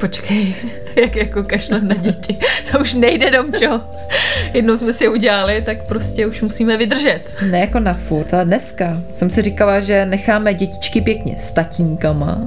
Počkej, jak jako kašlem na děti. To už nejde, Domčo. Jednou jsme si udělali, tak prostě už musíme vydržet. Ne jako na furt, ale dneska jsem si říkala, že necháme dětičky pěkně s tatínkama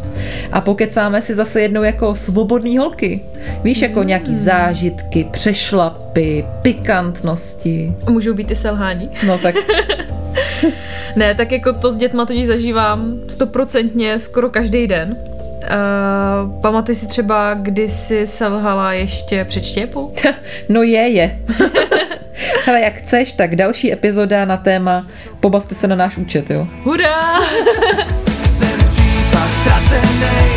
a pokecáme si zase jednou jako svobodný holky. Víš, jako nějaký zážitky, přešlapy, pikantnosti. Můžou být i selhání. No tak Ne, tak jako to s dětma totiž zažívám stoprocentně skoro každý den. Uh, pamatuj si třeba, kdy jsi selhala ještě před štěpou? no je, je. Hele, jak chceš, tak další epizoda na téma Pobavte se na náš účet, jo? Hurá! Jsem případ ztracenej,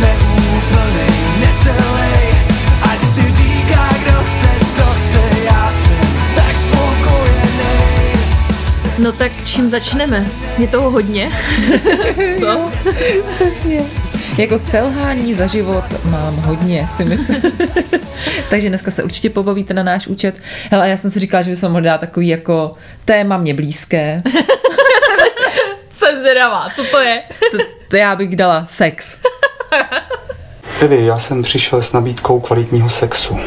neúplnej, necelej. Ať si říká, kdo chce, co chce, já jsem tak spokojenej. No tak čím začneme? Je toho hodně. Co? Přesně. Jako selhání za život mám hodně, si myslím. Takže dneska se určitě pobavíte na náš účet. Hele, já jsem si říkala, že bychom mohli dát takový jako téma mě blízké. Jsem zvědavá, co to je? To, to já bych dala sex. Evi, já jsem přišel s nabídkou kvalitního sexu.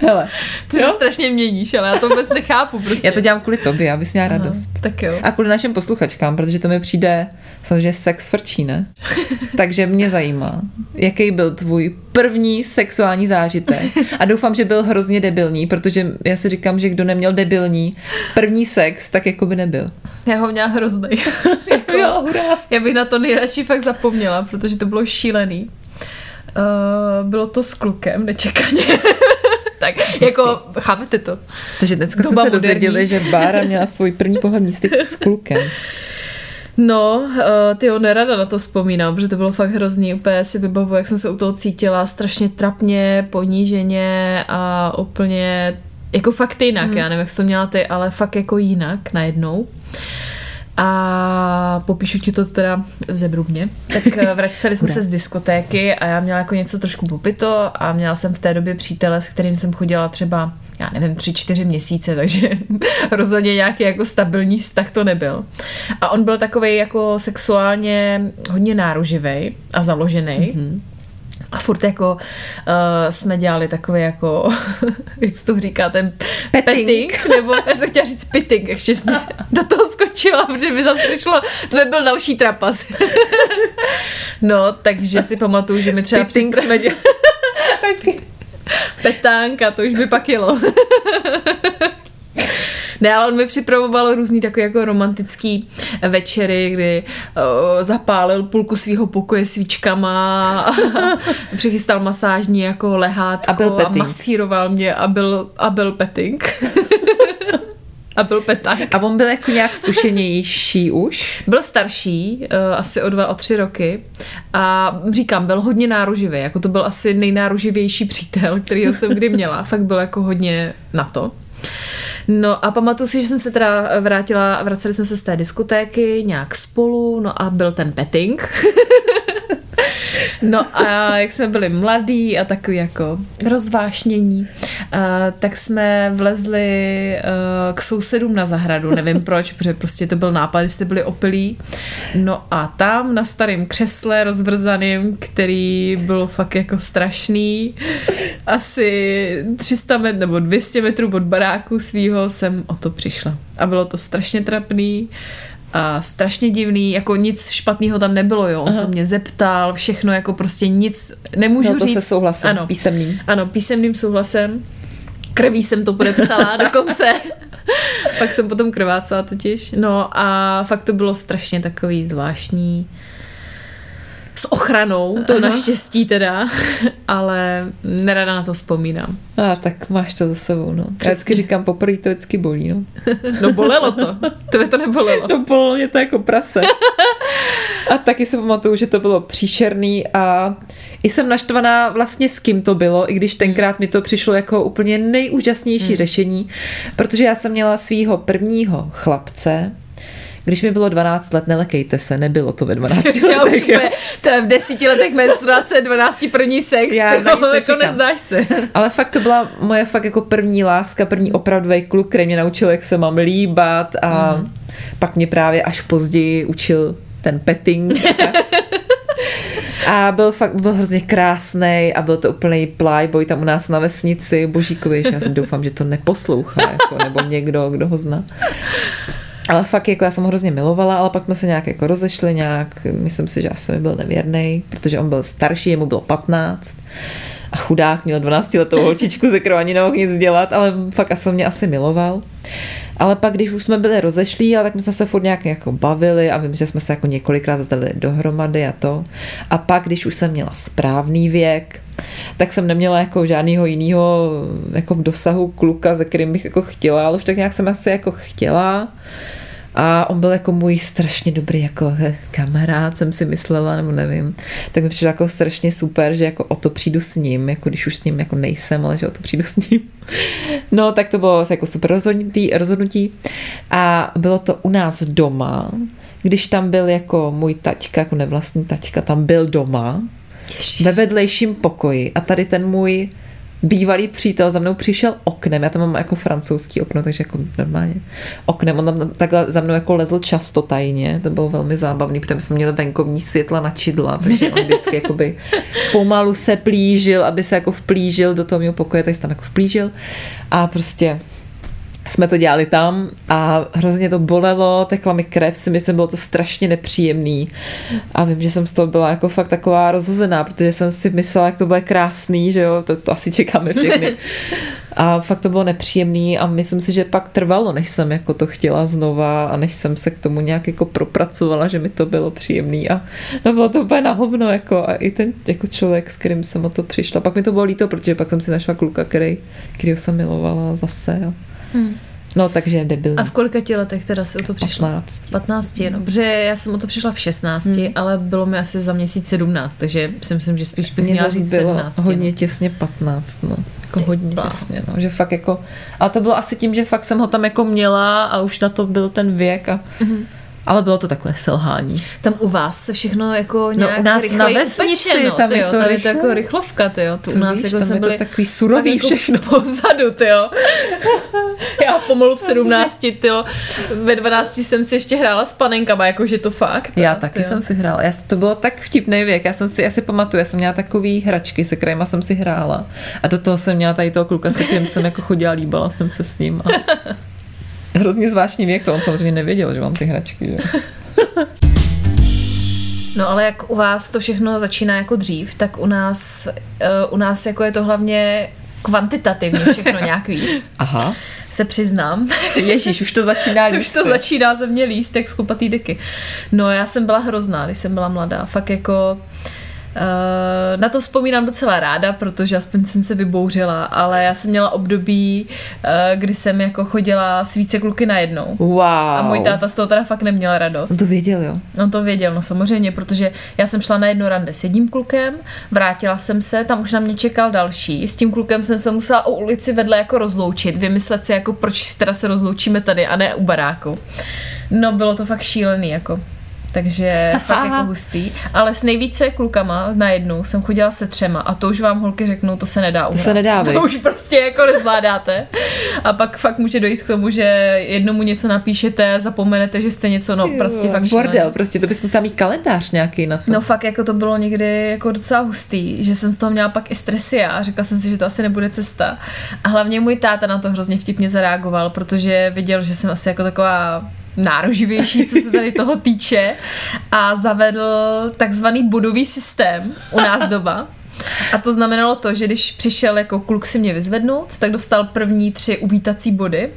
Hele, Ty se strašně měníš, ale já to vůbec nechápu prostě. já to dělám kvůli tobě, abys měla radost. Tak jo. A kvůli našim posluchačkám, protože to mi přijde, samozřejmě sex frčí, ne? Takže mě zajímá, jaký byl tvůj první sexuální zážitek. A doufám, že byl hrozně debilní, protože já si říkám, že kdo neměl debilní první sex, tak jako by nebyl. Já ho měla hrozný. jako, Jo, hurá. já bych na to nejradši fakt zapomněla, protože to bylo šílený. Uh, bylo to s klukem, nečekaně. tak jako, chápete to? Takže dneska jsme se dozvěděli, že Bára měla svůj první pohlední styk s klukem. No, uh, ty jo, nerada na to vzpomínám, protože to bylo fakt hrozný. Úplně si vybavuji, jak jsem se u toho cítila strašně trapně, poníženě a úplně jako fakt jinak. Hmm. Já nevím, jak jsi to měla ty, ale fakt jako jinak najednou. A popíšu ti to teda v zebrubně. Tak eh, vraceli jsme se z diskotéky a já měla jako něco trošku popito a měla jsem v té době přítele, s kterým jsem chodila třeba já nevím, tři, čtyři měsíce, takže rozhodně nějaký jako stabilní vztah to nebyl. A on byl takový jako sexuálně hodně náruživý a založený. Mm-hmm. A furt jako uh, jsme dělali takový jako, jak se to říká, ten Petting. petting, nebo já jsem chtěla říct pitting, ještě jsem do toho skočila, protože mi zase přišlo, to by byl další trapas. no, takže si pamatuju, že mi třeba Pitting připra- jsme dělali. petánka, to už by pak jelo. Ne, ale on mi připravoval různý takové jako romantický večery, kdy uh, zapálil půlku svého pokoje svíčkama a přichystal masážní jako lehátko A byl a masíroval mě a byl, a byl petting. A byl petánk. A on byl jako nějak zkušenější už. Byl starší, uh, asi o dva, o tři roky a říkám, byl hodně náruživý, jako to byl asi nejnáruživější přítel, kterýho jsem kdy měla, fakt byl jako hodně na to. No a pamatuju si, že jsem se teda vrátila, vraceli jsme se z té diskotéky nějak spolu, no a byl ten petting. No a jak jsme byli mladí a takový jako rozvášnění, tak jsme vlezli k sousedům na zahradu, nevím proč, protože prostě to byl nápad, jste byli opilí. No a tam na starém křesle rozvrzaným, který byl fakt jako strašný, asi 300 metrů nebo 200 metrů od baráku svýho jsem o to přišla. A bylo to strašně trapný a strašně divný, jako nic špatného tam nebylo, jo. On Aha. se mě zeptal, všechno jako prostě nic, nemůžu No to říct. se souhlasím, Ano, písemným. ano, písemným souhlasem. Krví jsem to podepsala dokonce. Pak jsem potom krvácela totiž. No a fakt to bylo strašně takový zvláštní. S ochranou, to naštěstí teda, ale nerada na to vzpomínám. A tak máš to za sebou, no. Já vždycky říkám, poprvé to vždycky bolí, no. No bolelo to, tebe to nebolelo. No bolelo mě to jako prase. A taky si pamatuju, že to bylo příšerný a i jsem naštvaná vlastně s kým to bylo, i když tenkrát mi to přišlo jako úplně nejúžasnější hmm. řešení, protože já jsem měla svýho prvního chlapce, když mi bylo 12 let, nelekejte se, nebylo to ve 12 letech. jo. to je v desíti letech menstruace, 12 první sex, Já nic jo, jako neznáš se. Ale fakt to byla moje fakt jako první láska, první opravdový kluk, který mě naučil, jak se mám líbat a mm. pak mě právě až později učil ten petting. A byl fakt byl hrozně krásný a byl to úplný playboy tam u nás na vesnici, Božíkovi, že já jsem doufám, že to neposlouchá, jako, nebo někdo, kdo ho zná. Ale fakt jako já jsem ho hrozně milovala, ale pak jsme se nějak jako rozešli nějak, myslím si, že asi mi byl nevěrný, protože on byl starší, jemu bylo 15 a chudák měl 12 letou holčičku, se kterou ani nemohl nic dělat, ale fakt asi mě asi miloval. Ale pak, když už jsme byli rozešlí, ale tak my jsme se furt nějak jako bavili a vím, že jsme se jako několikrát zazdali dohromady a to. A pak, když už jsem měla správný věk, tak jsem neměla jako žádného jiného jako v dosahu kluka, ze kterým bych jako chtěla, ale už tak nějak jsem asi jako chtěla. A on byl jako můj strašně dobrý jako kamarád, jsem si myslela, nebo nevím. Tak mi přišlo jako strašně super, že jako o to přijdu s ním, jako když už s ním jako nejsem, ale že o to přijdu s ním. No, tak to bylo jako super rozhodnutí, rozhodnutí. A bylo to u nás doma, když tam byl jako můj taťka, jako nevlastní taťka, tam byl doma, ve vedlejším pokoji. A tady ten můj bývalý přítel za mnou přišel oknem, já tam mám jako francouzský okno, takže jako normálně oknem, on tam takhle za mnou jako lezl často tajně, to bylo velmi zábavný, protože jsme měli venkovní světla na čidla, takže on vždycky jakoby pomalu se plížil, aby se jako vplížil do toho mého pokoje, tak se tam jako vplížil. A prostě jsme to dělali tam a hrozně to bolelo, tekla mi krev, si myslím, bylo to strašně nepříjemný a vím, že jsem z toho byla jako fakt taková rozhozená, protože jsem si myslela, jak to bude krásný, že jo, to, to asi čekáme všechny. A fakt to bylo nepříjemný a myslím si, že pak trvalo, než jsem jako to chtěla znova a než jsem se k tomu nějak jako propracovala, že mi to bylo příjemný a no bylo to úplně na hovno jako a i ten jako člověk, s kterým jsem o to přišla. Pak mi to bylo líto, protože pak jsem si našla kluka, který, kterýho jsem milovala zase. A... Hmm. No, takže debilní. A v kolika ti letech teda si o to přišla? 15. 15, no, protože já jsem o to přišla v 16, hmm. ale bylo mi asi za měsíc 17, takže si myslím, že spíš bych Mně měla říct bylo 17. hodně no. těsně 15, no. Jako hodně bláho. těsně, no. Že fakt jako, ale to bylo asi tím, že fakt jsem ho tam jako měla a už na to byl ten věk a Mhm. Ale bylo to takové selhání. Tam u vás se všechno jako nějak u nás na vesnici, upečeno, tam je to tam je to jako rychlovka, tyjo. To u nás víš, jako tam jsme byli takový surový fakt jako všechno. Pozadu, tyjo. Já pomalu v 17, tyjo. Ve 12 jsem si ještě hrála s panenkama, jakože to fakt. Já taky tyjo. jsem si hrála. Já, to bylo tak vtipný věk. Já jsem si, já si pamatuju, já jsem měla takový hračky, se kterými jsem si hrála. A do toho jsem měla tady toho kluka, se kterým jsem jako chodila, líbala jsem se s ním. A hrozně zvláštní věk, to on samozřejmě nevěděl, že mám ty hračky. Že? No ale jak u vás to všechno začíná jako dřív, tak u nás, uh, u nás jako je to hlavně kvantitativně všechno nějak víc, Aha. se přiznám. Ježíš, už to začíná Už to začíná ze mě líst, jak z kupatý deky. No já jsem byla hrozná, když jsem byla mladá. Fakt jako... Uh, na to vzpomínám docela ráda, protože aspoň jsem se vybouřila, ale já jsem měla období, uh, kdy jsem jako chodila s více kluky najednou. Wow. A můj táta z toho teda fakt neměl radost. On to věděl, jo. On to věděl, no samozřejmě, protože já jsem šla na jedno rande s jedním klukem, vrátila jsem se, tam už na mě čekal další. S tím klukem jsem se musela o ulici vedle jako rozloučit, vymyslet si jako proč teda se rozloučíme tady a ne u baráku. No bylo to fakt šílený jako. Takže fakt jako hustý. Ale s nejvíce klukama najednou jsem chodila se třema a to už vám holky řeknou, to se nedá uhrát. se nedá, viď? To už prostě jako nezvládáte. A pak fakt může dojít k tomu, že jednomu něco napíšete, zapomenete, že jste něco, no prostě fakt šílený. Bordel, prostě to bychom mít kalendář nějaký na to. No fakt jako to bylo někdy jako docela hustý, že jsem z toho měla pak i stresy a řekla jsem si, že to asi nebude cesta. A hlavně můj táta na to hrozně vtipně zareagoval, protože viděl, že jsem asi jako taková nároživější, co se tady toho týče a zavedl takzvaný bodový systém u nás doma. A to znamenalo to, že když přišel jako kluk si mě vyzvednout, tak dostal první tři uvítací body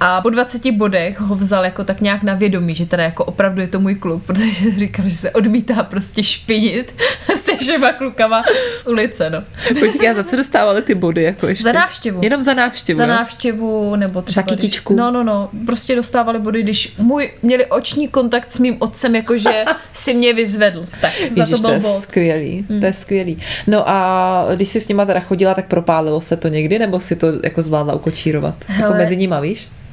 A po 20 bodech ho vzal jako tak nějak na vědomí, že teda jako opravdu je to můj kluk, protože říkal, že se odmítá prostě špinit se všema klukama z ulice, no. Počkej, a za co dostávali ty body? Jako ještě? Za návštěvu. Jenom za návštěvu, Za návštěvu nebo třeba... Za kytičku. Když, no, no, no. Prostě dostávali body, když můj, měli oční kontakt s mým otcem, jakože si mě vyzvedl. Tak, za Ježiš, to to byl je bod. skvělý, to je skvělý. No a když jsi s nima teda chodila, tak propálilo se to někdy, nebo si to jako zvládla ukočírovat? Jako Hele. mezi nima, víš?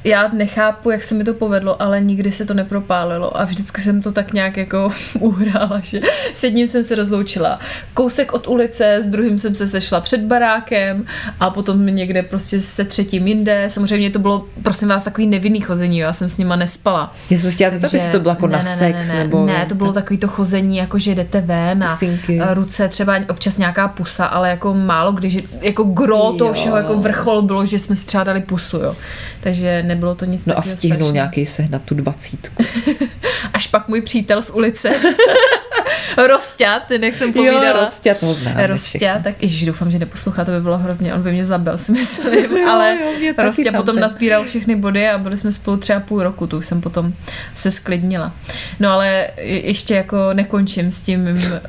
Já nechápu, jak se mi to povedlo, ale nikdy se to nepropálilo a vždycky jsem to tak nějak jako uhrála, že s jedním jsem se rozloučila kousek od ulice, s druhým jsem se sešla před barákem a potom někde prostě se třetím jinde. Samozřejmě to bylo, prosím vás, takový nevinný chození, jo, já jsem s nima nespala. Já jsem chtěla zeptat, jestli to bylo jako ne, na ne, sex, ne, ne, nebo... Ne, to bylo takový to chození, jako že jdete ven a Pusinky. ruce, třeba občas nějaká pusa, ale jako málo když, jako gro toho všeho, jako vrchol bylo, že jsme si třeba dali pusu, jo. Takže nebylo to nic No a stihnul strašného. nějaký sehnat tu dvacítku. Až pak můj přítel z ulice, Rostia, ten, jak jsem povídala. Rostě, toho známe Rostia, tak ježiš, doufám, že neposlouchá, to by bylo hrozně, on by mě zabil, si myslím, Jo, ale jo, potom ten. nazbíral všechny body a byli jsme spolu třeba půl roku, to už jsem potom se sklidnila. No ale je- ještě jako nekončím s tím mým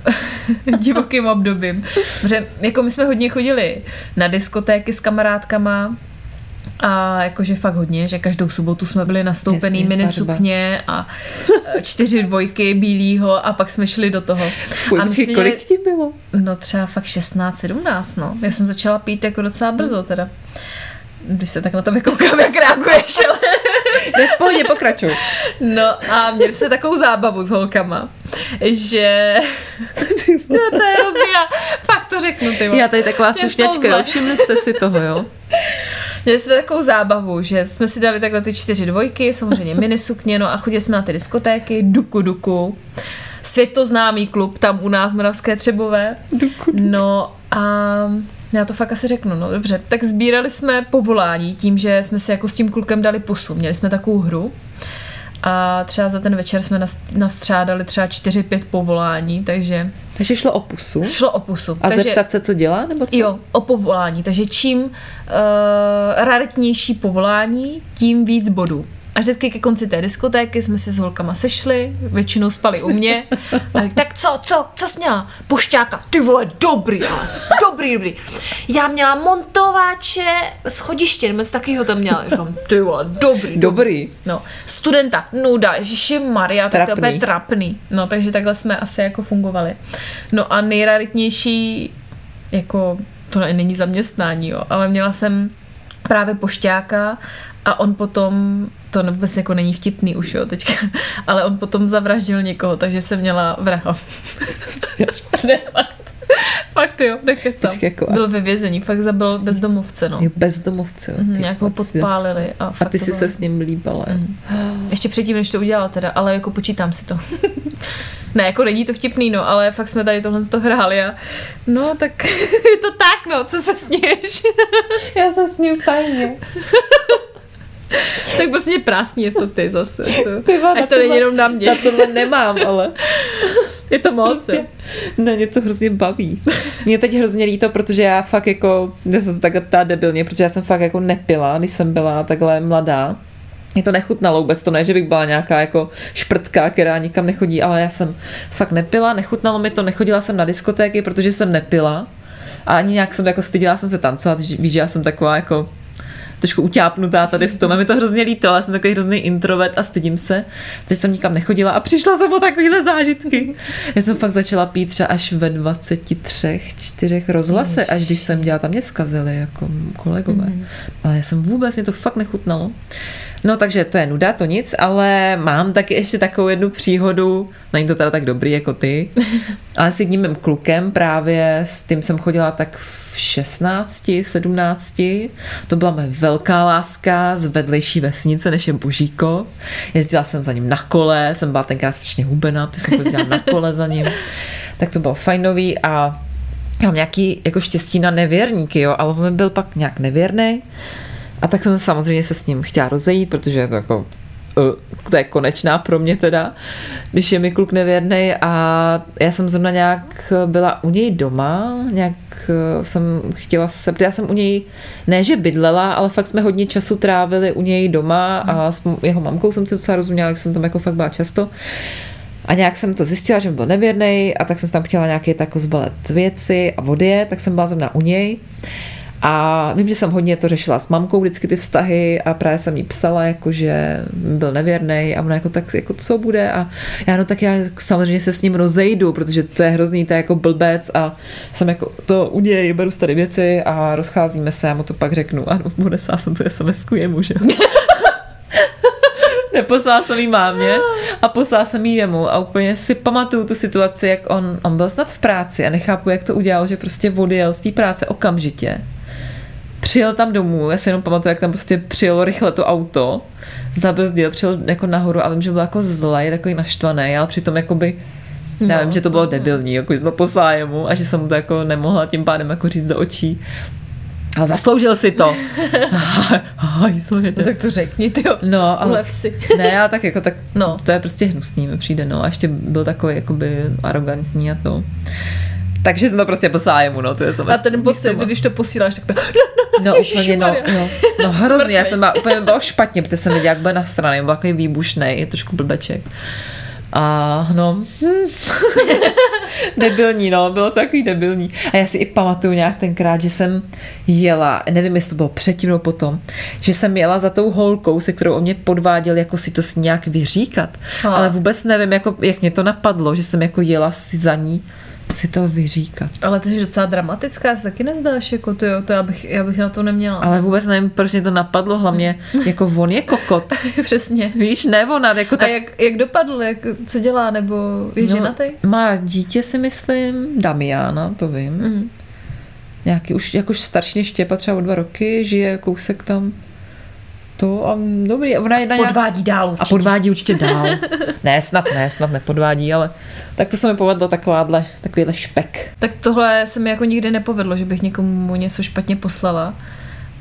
divokým obdobím, protože jako my jsme hodně chodili na diskotéky s kamarádkama, a jakože fakt hodně, že každou sobotu jsme byli nastoupený Jasně, mini barba. sukně a e, čtyři dvojky bílýho a pak jsme šli do toho. Fuj, a my počkej, jsme kolik ti bylo? No třeba fakt 16, 17, no. Já jsem začala pít jako docela brzo teda. Když se tak na to koukám, jak reaguješ, ale... Ne, v pohodě, pokračuj. No a měli jsme takovou zábavu s holkama, že... no, to je hrozný, já fakt to řeknu, ty. Já tady taková slušňačka, všimli jste si toho, jo? Měli jsme takovou zábavu, že jsme si dali takhle ty čtyři dvojky, samozřejmě minisukně, no a chodili jsme na ty diskotéky, Duku Duku, světoznámý klub tam u nás Moravské Třebové. Duku. No a já to fakt asi řeknu, no dobře. Tak sbírali jsme povolání tím, že jsme si jako s tím klukem dali pusu. Měli jsme takovou hru a třeba za ten večer jsme nas- nastřádali třeba 4-5 povolání, takže Takže šlo o pusu. šlo o pusu. A takže, zeptat se, co dělá, nebo co? Jo, o povolání. Takže čím uh, raritnější povolání, tím víc bodů. A vždycky ke konci té diskotéky jsme se s holkama sešli, většinou spali u mě. A řík, tak co, co, co jsi měla? Pušťáka, ty vole, dobrý, ale, dobrý, dobrý. Já měla montováče schodiště, nebo něco takového tam měla. Říkám, ty vole, dobrý, Dobrý. No, studenta, nuda, ježiši Maria, tak to je Trapný. No, takže takhle jsme asi jako fungovali. No a nejraritnější, jako, to ne- není zaměstnání, jo, ale měla jsem právě pošťáka a on potom, to vůbec jako není vtipný už, jo, teďka, ale on potom zavraždil někoho, takže jsem měla vraha. ne, fakt. Fakt jo, nekecam. Počkej, jako- Byl ve vězení, fakt zabil bezdomovce, no. Jo, bezdomovce. jo, ty Nějak ho vole, ty si- podpálili. A, A fakt ty jsi se s ním líbala. Mhm. ještě předtím, než to udělal teda, ale jako počítám si to. ne, jako není to vtipný, no, ale fakt jsme tady tohle z toho hráli a no, tak je to tak, no, co se sněš? Já se s ním fajně. tak prostě prásní něco ty zase. To, Ty ať to není jenom na mě. Na tohle nemám, ale Je to moc, jo. na mě to hrozně baví. Mě teď hrozně líto, protože já fakt jako, já jsem se takhle ptá debilně, protože já jsem fakt jako nepila, když jsem byla takhle mladá. Mě to nechutnalo vůbec, to ne, že bych byla nějaká jako šprtka, která nikam nechodí, ale já jsem fakt nepila, nechutnalo mi to, nechodila jsem na diskotéky, protože jsem nepila. A ani nějak jsem jako styděla jsem se tancovat, víš, že já jsem taková jako trošku utápnutá tady v tom. A mi to hrozně líto, ale já jsem takový hrozný introvert a stydím se. Teď jsem nikam nechodila a přišla jsem o takovýhle zážitky. Já jsem fakt začala pít třeba až ve 23, 4 rozhlase, až když jsem dělala, tam mě zkazili jako kolegové. Mm. Ale já jsem vůbec, mě to fakt nechutnalo. No takže to je nuda, to nic, ale mám taky ještě takovou jednu příhodu, není to teda tak dobrý jako ty, ale s jedním mým klukem právě, s tím jsem chodila tak v 16, v 17, to byla moje velká láska z vedlejší vesnice, než je Božíko. Jezdila jsem za ním na kole, jsem byla tenkrát strašně hubená, ty jsem jezdila na kole za ním. Tak to bylo fajnový a mám nějaký jako štěstí na nevěrníky, jo, ale on byl pak nějak nevěrný. A tak jsem samozřejmě se s ním chtěla rozejít, protože to jako to je konečná pro mě teda, když je mi kluk nevěrný a já jsem zrovna nějak byla u něj doma, nějak uh, jsem chtěla se, já jsem u něj, ne že bydlela, ale fakt jsme hodně času trávili u něj doma a s jeho mamkou jsem si docela rozuměla, jak jsem tam jako fakt byla často. A nějak jsem to zjistila, že byl nevěrný a tak jsem tam chtěla nějaké jako zbalet věci a vody, tak jsem byla zrovna u něj. A vím, že jsem hodně to řešila s mamkou, vždycky ty vztahy a právě jsem jí psala, jako že byl nevěrný a ona jako tak, jako co bude? A já no tak já samozřejmě se s ním rozejdu, protože to je hrozný, to je jako blbec a jsem jako to u něj, beru tady věci a rozcházíme se, já mu to pak řeknu, ano, odesla jsem to SMS-ku jemu, že Neposlala jsem jí mámě a poslala jsem jí jemu. A úplně si pamatuju tu situaci, jak on, on byl snad v práci a nechápu, jak to udělal, že prostě odjel z té práce okamžitě. Přijel tam domů, já si jenom pamatuju, jak tam prostě přijelo rychle to auto, zabrzdil, přijel jako nahoru a vím, že byl jako zlej, takový naštvaný, ale přitom jakoby já No, vím, že to bylo debilní, jako to poslala jemu a že jsem mu to jako nemohla tím pádem jako říct do očí. Ale zasloužil si to. No tak to řekni, ty jo. No, ale Ulev si. ne, ale tak jako tak, No. no. to je prostě hnusný, mi přijde, no. A ještě byl takový jakoby arrogantní a to. Takže jsem to prostě poslala jemu, no, to je A ten pocit, když to posíláš, tak No úplně, no, Ježišmarja. no, no hrozně, já jsem byla, úplně bylo špatně, protože jsem viděla, jak byl na straně, byl takový výbušný, je trošku blbeček. A no, hm. debilní, no, bylo to takový debilní. A já si i pamatuju nějak tenkrát, že jsem jela, nevím, jestli to bylo předtím nebo potom, že jsem jela za tou holkou, se kterou o mě podváděl, jako si to nějak vyříkat. Fakt. Ale vůbec nevím, jako, jak mě to napadlo, že jsem jako jela si za ní si to vyříkat. Ale ty jsi docela dramatická, se taky nezdáš, jako to jo, to já bych, já bych na to neměla. Ale vůbec nevím, proč mě to napadlo, hlavně jako on je kokot. Přesně. Víš, ne ona, jako A tak jak, jak dopadl, jak, co dělá, nebo je no, ženatý? Má dítě, si myslím, Damiana, to vím. Mm. Nějaký už jakož starší než Štěpa, třeba o dva roky, žije kousek tam. To a dobrý, ona je na nějak... Podvádí dál určitě. A podvádí určitě dál. ne, snad ne, snad nepodvádí, ale tak to se mi povedlo takováhle, takovýhle špek. Tak tohle se mi jako nikdy nepovedlo, že bych někomu něco špatně poslala.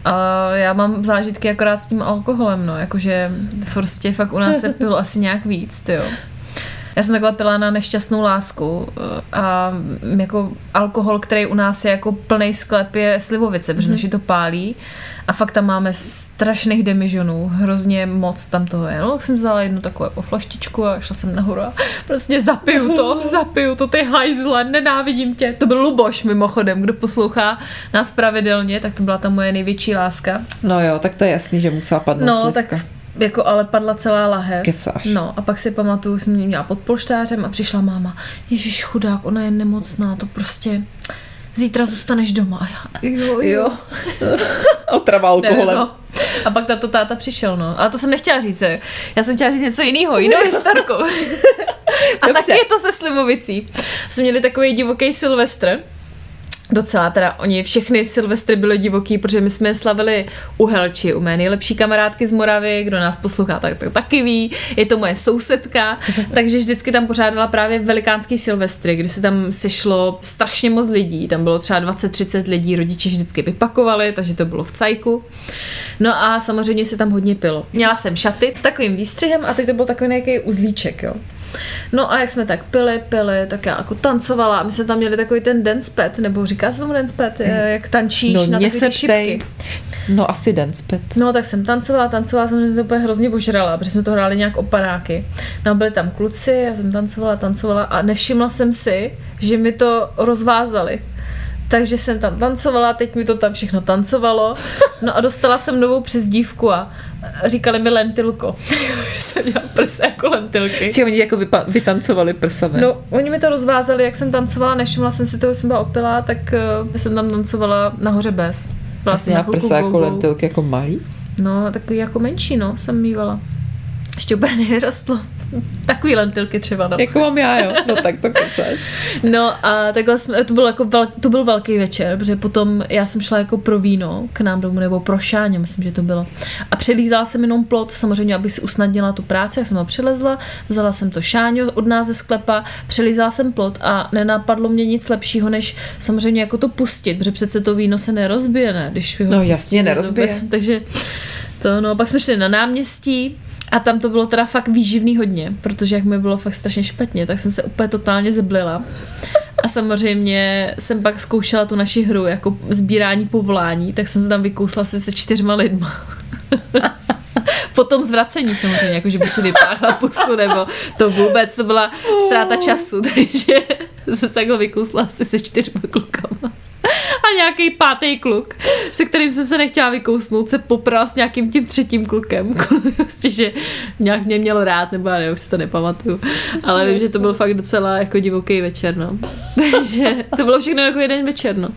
A já mám zážitky akorát s tím alkoholem, no, jakože prostě fakt u nás se pilo asi nějak víc, ty jo. Já jsem takhle pila na nešťastnou lásku eh, a jako alkohol, který u nás je jako plný sklep, je slivovice, protože naši to pálí a fakt tam máme strašných demižonů, hrozně moc tam toho je. No, tak jsem vzala jednu takovou jako flaštičku a šla jsem nahoru a prostě zapiju to, zapiju to, ty hajzle, nenávidím tě. To byl Luboš mimochodem, kdo poslouchá nás pravidelně, tak to byla ta moje největší láska. No jo, tak to je jasný, že musela padnout No, slivka. tak jako ale padla celá lahev. Kecáš. No a pak si pamatuju, jsem mě měla pod polštářem a přišla máma, Ježíš chudák, ona je nemocná, to prostě zítra zůstaneš doma. A já, jo, jo. Otrava alkoholem. Nevím, no. A pak tato táta přišel, no. Ale to jsem nechtěla říct. eh. Já jsem chtěla říct něco jiného, jinou historku. a Dobře. taky je to se Slivovicí. Jsme měli takový divoký Silvestr. Docela, teda oni všechny Silvestry byly divoký, protože my jsme je slavili u Helči, u mé nejlepší kamarádky z Moravy, kdo nás poslouchá, tak, tak taky ví, je to moje sousedka, takže vždycky tam pořádala právě velikánský Silvestry, kdy se tam sešlo strašně moc lidí, tam bylo třeba 20-30 lidí, rodiče vždycky vypakovali, takže to bylo v cajku. No a samozřejmě se tam hodně pilo. Měla jsem šaty s takovým výstřihem a teď to byl takový nějaký uzlíček, jo. No a jak jsme tak pili, pili, tak já jako tancovala a my jsme tam měli takový ten dance pad, nebo říká se tomu dance pad, eh, jak tančíš No, na takový ptej. šipky. No asi dance pad. No tak jsem tancovala, tancovala jsem, se úplně hrozně ožrala, protože jsme to hráli nějak opadáky. No byli tam kluci, já jsem tancovala, tancovala a nevšimla jsem si, že mi to rozvázali. Takže jsem tam tancovala, teď mi to tam všechno tancovalo. No a dostala jsem novou přezdívku a říkali mi lentilko. Jsem měla prse jako lentilky. Či oni jako vypa- vytancovali prsavé. No, oni mi to rozvázali, jak jsem tancovala, nevšimla jsem si toho, jsem byla opilá, tak uh, jsem tam tancovala nahoře bez. Jsem na prsa jako go-go. lentilky, jako malý. No, takový jako menší, no, jsem mývala. Ještě úplně nevyrostlo. Takový lentilky třeba, no. Jako mám já, jo. No tak to kecáš. No a takhle jsme, to byl, jako vel, to byl velký večer, protože potom já jsem šla jako pro víno k nám domů, nebo pro šáně, myslím, že to bylo. A přelízala jsem jenom plot, samozřejmě, abych si usnadnila tu práci, jak jsem ho přilezla, vzala jsem to šáňo od nás ze sklepa, přelízala jsem plot a nenapadlo mě nic lepšího, než samozřejmě jako to pustit, protože přece to víno se nerozbije, ne? Když ho No jasně, nerozbije. Vůbec, takže to, no, pak jsme šli na náměstí, A tam to bylo teda fakt výživný hodně, protože jak mi bylo fakt strašně špatně, tak jsem se úplně totálně zeblila. A samozřejmě jsem pak zkoušela tu naši hru jako sbírání povolání, tak jsem se tam vykousla se se čtyřma lidma. Po tom zvracení samozřejmě, jako že by si vypáchla pusu, nebo to vůbec, to byla ztráta času, takže jsem se takhle vykousla asi se čtyřma klukama. A nějaký pátý kluk, se kterým jsem se nechtěla vykousnout, se popral s nějakým tím třetím klukem. Prostě, že nějak mě měl rád, nebo já nevím, už si to nepamatuju. Ale vím, že to byl fakt docela jako divoký večer, no. Takže to bylo všechno jako jeden večer, no.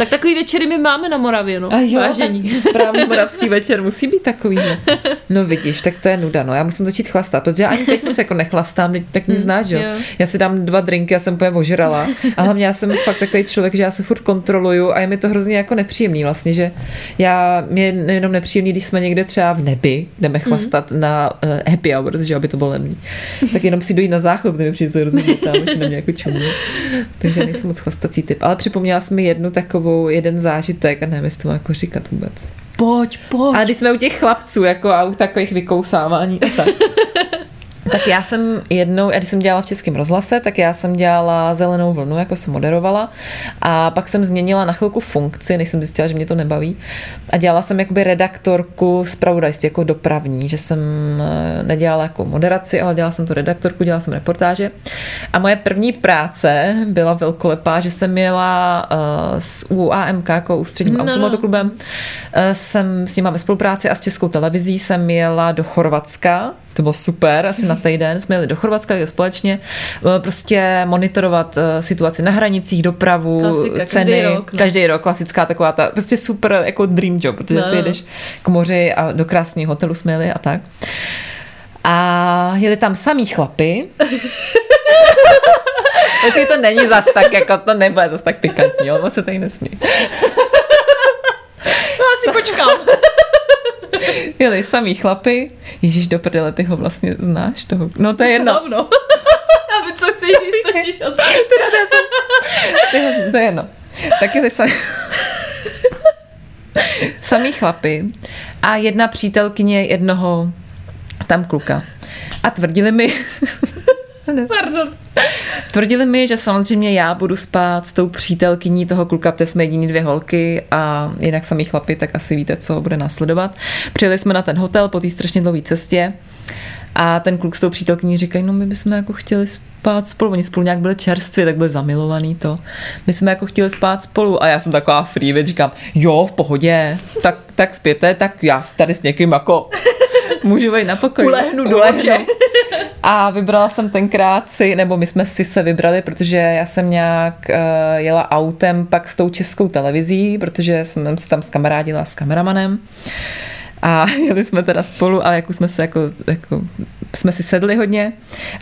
Tak takový večery my máme na Moravě, no. A jo, Vážení. správný moravský večer musí být takový. No. no vidíš, tak to je nuda, no. Já musím začít chlastat, protože já ani teď moc jako nechlastám, tak mě znáš, jo. jo. Já si dám dva drinky, já jsem úplně ožrala. A hlavně já jsem fakt takový člověk, že já se furt kontroluju a je mi to hrozně jako nepříjemný vlastně, že já, mě je jenom nepříjemný, když jsme někde třeba v nebi, jdeme chlastat na uh, happy hour, že aby to bylo levný. Tak jenom si dojít na záchod, to mi přijde se hrozně tam, že na mě jako čumí. Takže nejsem moc chlastací typ. Ale připomněla jsi mi jednu takovou, jeden zážitek a nevím, jestli to jako říkat vůbec. Pojď, pojď. A když jsme u těch chlapců, jako a u takových vykousávání tak. Tak já jsem jednou, když jsem dělala v Českém rozhlase, tak já jsem dělala zelenou vlnu, jako jsem moderovala. A pak jsem změnila na chvilku funkci, než jsem zjistila, že mě to nebaví. A dělala jsem jakoby redaktorku zpravodajství, jako dopravní, že jsem eh, nedělala jako moderaci, ale dělala jsem to redaktorku, dělala jsem reportáže. A moje první práce byla velkolepá, že jsem jela uh, s UAMK, jako ústředním No, no, no. automotoklubem. Uh, jsem s nimi ve spolupráci a s Českou televizí jsem jela do Chorvatska, to bylo super, asi na týden jsme jeli do Chorvatska společně, eh, prostě monitorovat eh, situaci na hranicích, dopravu, Klasika, každý ceny, rok, no. každý rok, klasická taková ta, prostě super jako dream job, protože No, si jedeš k moři a do krásného hotelu jsme jeli a tak. A jeli tam samý chlapy. Počkej, to není zas tak, jako to nebude zas tak pikantní, moc se tady nesmí. No, asi počkám. Jeli samý chlapy. Ježíš do prdele, ty ho vlastně znáš toho. No to je jedno. Dávno. A vy co chceš říct, totiž asi. To je, to je jedno. Tak jeli sami... samý chlapy a jedna přítelkyně jednoho tam kluka. A tvrdili mi, Pardon. tvrdili mi, že samozřejmě já budu spát s tou přítelkyní toho kluka, protože jsme jediní dvě holky a jinak samý chlapi, tak asi víte, co bude následovat. Přijeli jsme na ten hotel po té strašně dlouhé cestě a ten kluk s tou přítelkyní říkají, no my bychom jako chtěli spát spolu. Oni spolu nějak byli čerstvě, tak byli zamilovaný to. My jsme jako chtěli spát spolu a já jsem taková free, věc, říkám, jo, v pohodě, tak, tak spěte, tak já tady s někým jako můžu být na pokoji. Ulehnu do. A vybrala jsem tenkrát si, nebo my jsme si se vybrali, protože já jsem nějak uh, jela autem pak s tou českou televizí, protože jsem se tam skamarádila s kameramanem. A jeli jsme teda spolu, ale jako jsme se jako, jako jsme si sedli hodně.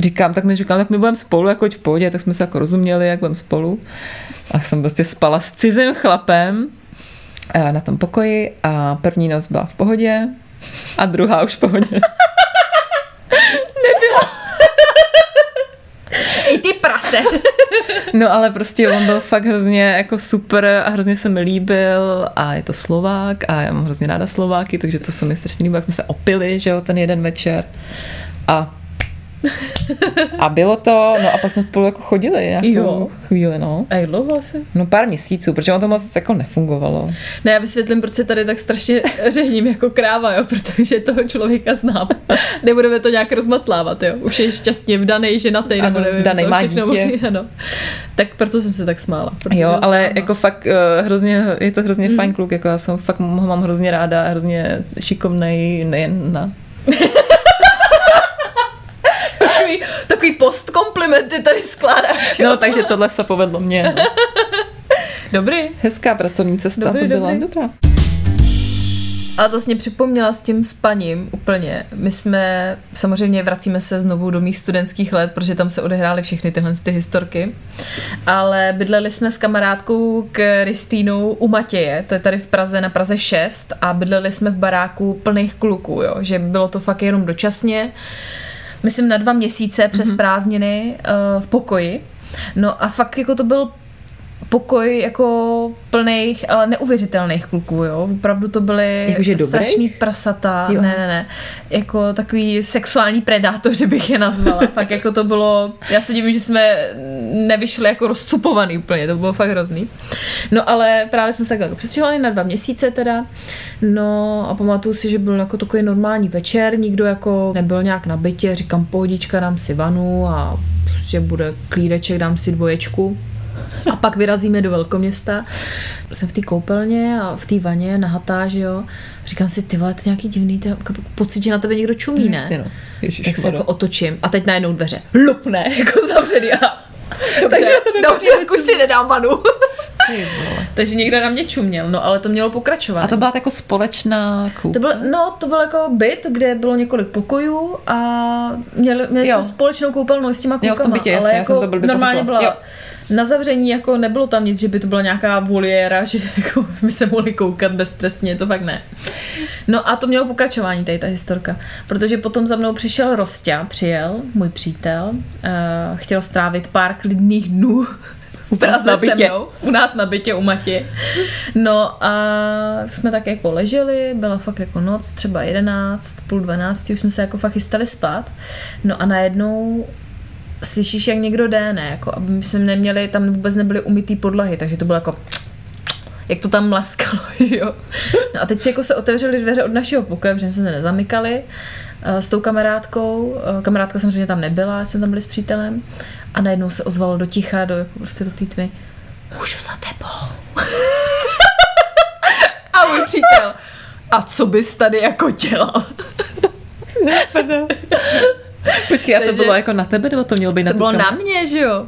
Říkám, tak mi říkám, tak my budeme spolu, jako v pohodě, tak jsme se jako rozuměli, jak budeme spolu. A jsem prostě spala s cizím chlapem eh, na tom pokoji a první noc byla v pohodě a druhá už v pohodě. I ty prase. No ale prostě on byl fakt hrozně jako super a hrozně se mi líbil a je to Slovák a já mám hrozně ráda Slováky, takže to se mi strašně líbilo, jak jsme se opili, že jo, ten jeden večer a a bylo to, no a pak jsme spolu jako chodili nějakou Jo. chvíli, no. A jak dlouho asi? No pár měsíců, protože on to moc jako nefungovalo. Ne, já vysvětlím, proč se tady tak strašně řehním jako kráva, jo, protože toho člověka znám. Nebudeme to nějak rozmatlávat, jo. Už je šťastně vdanej, nebo Ano, nevím, vdanej, co má všechno. dítě. Ano. Tak proto jsem se tak smála. Jo, ale znám, no. jako fakt uh, hrozně, je to hrozně mm. fajn kluk, jako já jsem fakt ho mám hrozně ráda, a hrozně šikovnej, nejen na takový, takový postkomplimenty tady skládáš. jo. No, takže tohle se povedlo mně. No. Dobrý. Hezká pracovní cesta Dobrý, to byla. dobrý. Dobrá. Ale to jsi mě připomněla s tím spaním úplně. My jsme, samozřejmě vracíme se znovu do mých studentských let, protože tam se odehrály všechny tyhle ty historky. Ale bydleli jsme s kamarádkou Kristýnou u Matěje, to je tady v Praze na Praze 6 a bydleli jsme v baráku plných kluků, jo, že bylo to fakt jenom dočasně. Myslím na dva měsíce přes prázdniny uh, v pokoji. No a fakt jako to byl pokoj jako plných, ale neuvěřitelných kluků, jo. Opravdu to byly Jakože dobrých? strašný prasata. Jo. Ne, ne, ne. Jako takový sexuální predátoři bych je nazvala. fakt jako to bylo, já se divím, že jsme nevyšli jako rozcupovaný úplně, to bylo fakt hrozný. No ale právě jsme se takhle jako přestěhovali na dva měsíce teda. No a pamatuju si, že byl jako takový normální večer, nikdo jako nebyl nějak na bytě, říkám pohodička, dám si vanu a prostě bude klídeček, dám si dvoječku. A pak vyrazíme do velkoměsta. Jsem v té koupelně a v té vaně nahatá, že jo. Říkám si, ty vole, to je nějaký divný to je jako pocit, že na tebe někdo čumí, ne? Jasně, no. tak se jako otočím a teď najednou dveře. Lupne, jako zavřený a Dobře, Takže dobře, tak už si nedám vanu. Ty. Takže někdo na mě čuměl, no ale to mělo pokračovat. A to byla jako společná To koupa? byl, no, to byl jako byt, kde bylo několik pokojů a měli, měli jsme společnou koupelnu s těma Jo, v tom bytě, ale jasně, já jako jsem to blbě normálně pochopila. byla Jo. Na zavření, jako nebylo tam nic, že by to byla nějaká voliéra, že jako by se mohli koukat beztrestně, to fakt ne. No a to mělo pokračování tady ta historka, protože potom za mnou přišel Rostě, přijel, můj přítel, uh, chtěl strávit pár klidných dnů v Praze na se bytě. mnou, u nás na bytě u Mati. No a jsme tak jako leželi, byla fakt jako noc, třeba 11, půl 12, už jsme se jako fakt chystali spát. No a najednou slyšíš, jak někdo jde, ne, jako, aby my jsme neměli, tam vůbec nebyly umytý podlahy, takže to bylo jako jak to tam mlaskalo, jo. No a teď si jako se otevřely dveře od našeho pokoje, protože jsme se nezamykali eh, s tou kamarádkou. Eh, Kamarádka samozřejmě tam nebyla, jsme tam byli s přítelem. A najednou se ozvalo do ticha, do, prostě do té tmy. Můžu za tebou. a můj přítel. A co bys tady jako dělal? Počkej, a to Takže- bylo jako na tebe, nebo to mělo být na To bylo na kameru? mě, že jo?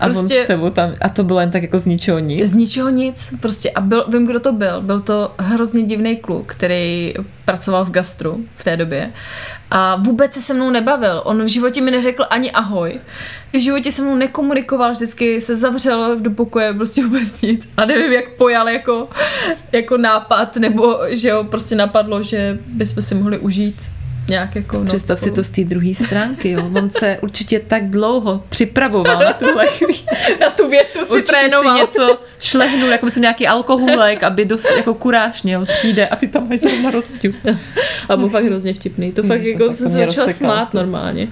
A on Prostě- s tebou tam, a to bylo jen tak jako z ničeho nic? Z ničeho nic, prostě a byl, vím, kdo to byl. Byl to hrozně divný kluk, který pracoval v gastru v té době a vůbec se se mnou nebavil. On v životě mi neřekl ani ahoj. V životě se mnou nekomunikoval, vždycky se zavřel do pokoje, prostě vůbec nic. A nevím, jak pojal jako, jako nápad, nebo že ho prostě napadlo, že bychom si mohli užít nějak jako noc Představ si spolu. to z té druhé stránky, jo. On se určitě tak dlouho připravoval na tuhle chvíli. na tu větu si Určitě trénoval. si něco šlehnul, jako myslím nějaký alkoholek, aby dost jako kuráž měl, přijde a ty tam máš na rostu. A byl fakt hrozně vtipný. To fakt Ježiš, jako se začala rozsekal. smát normálně.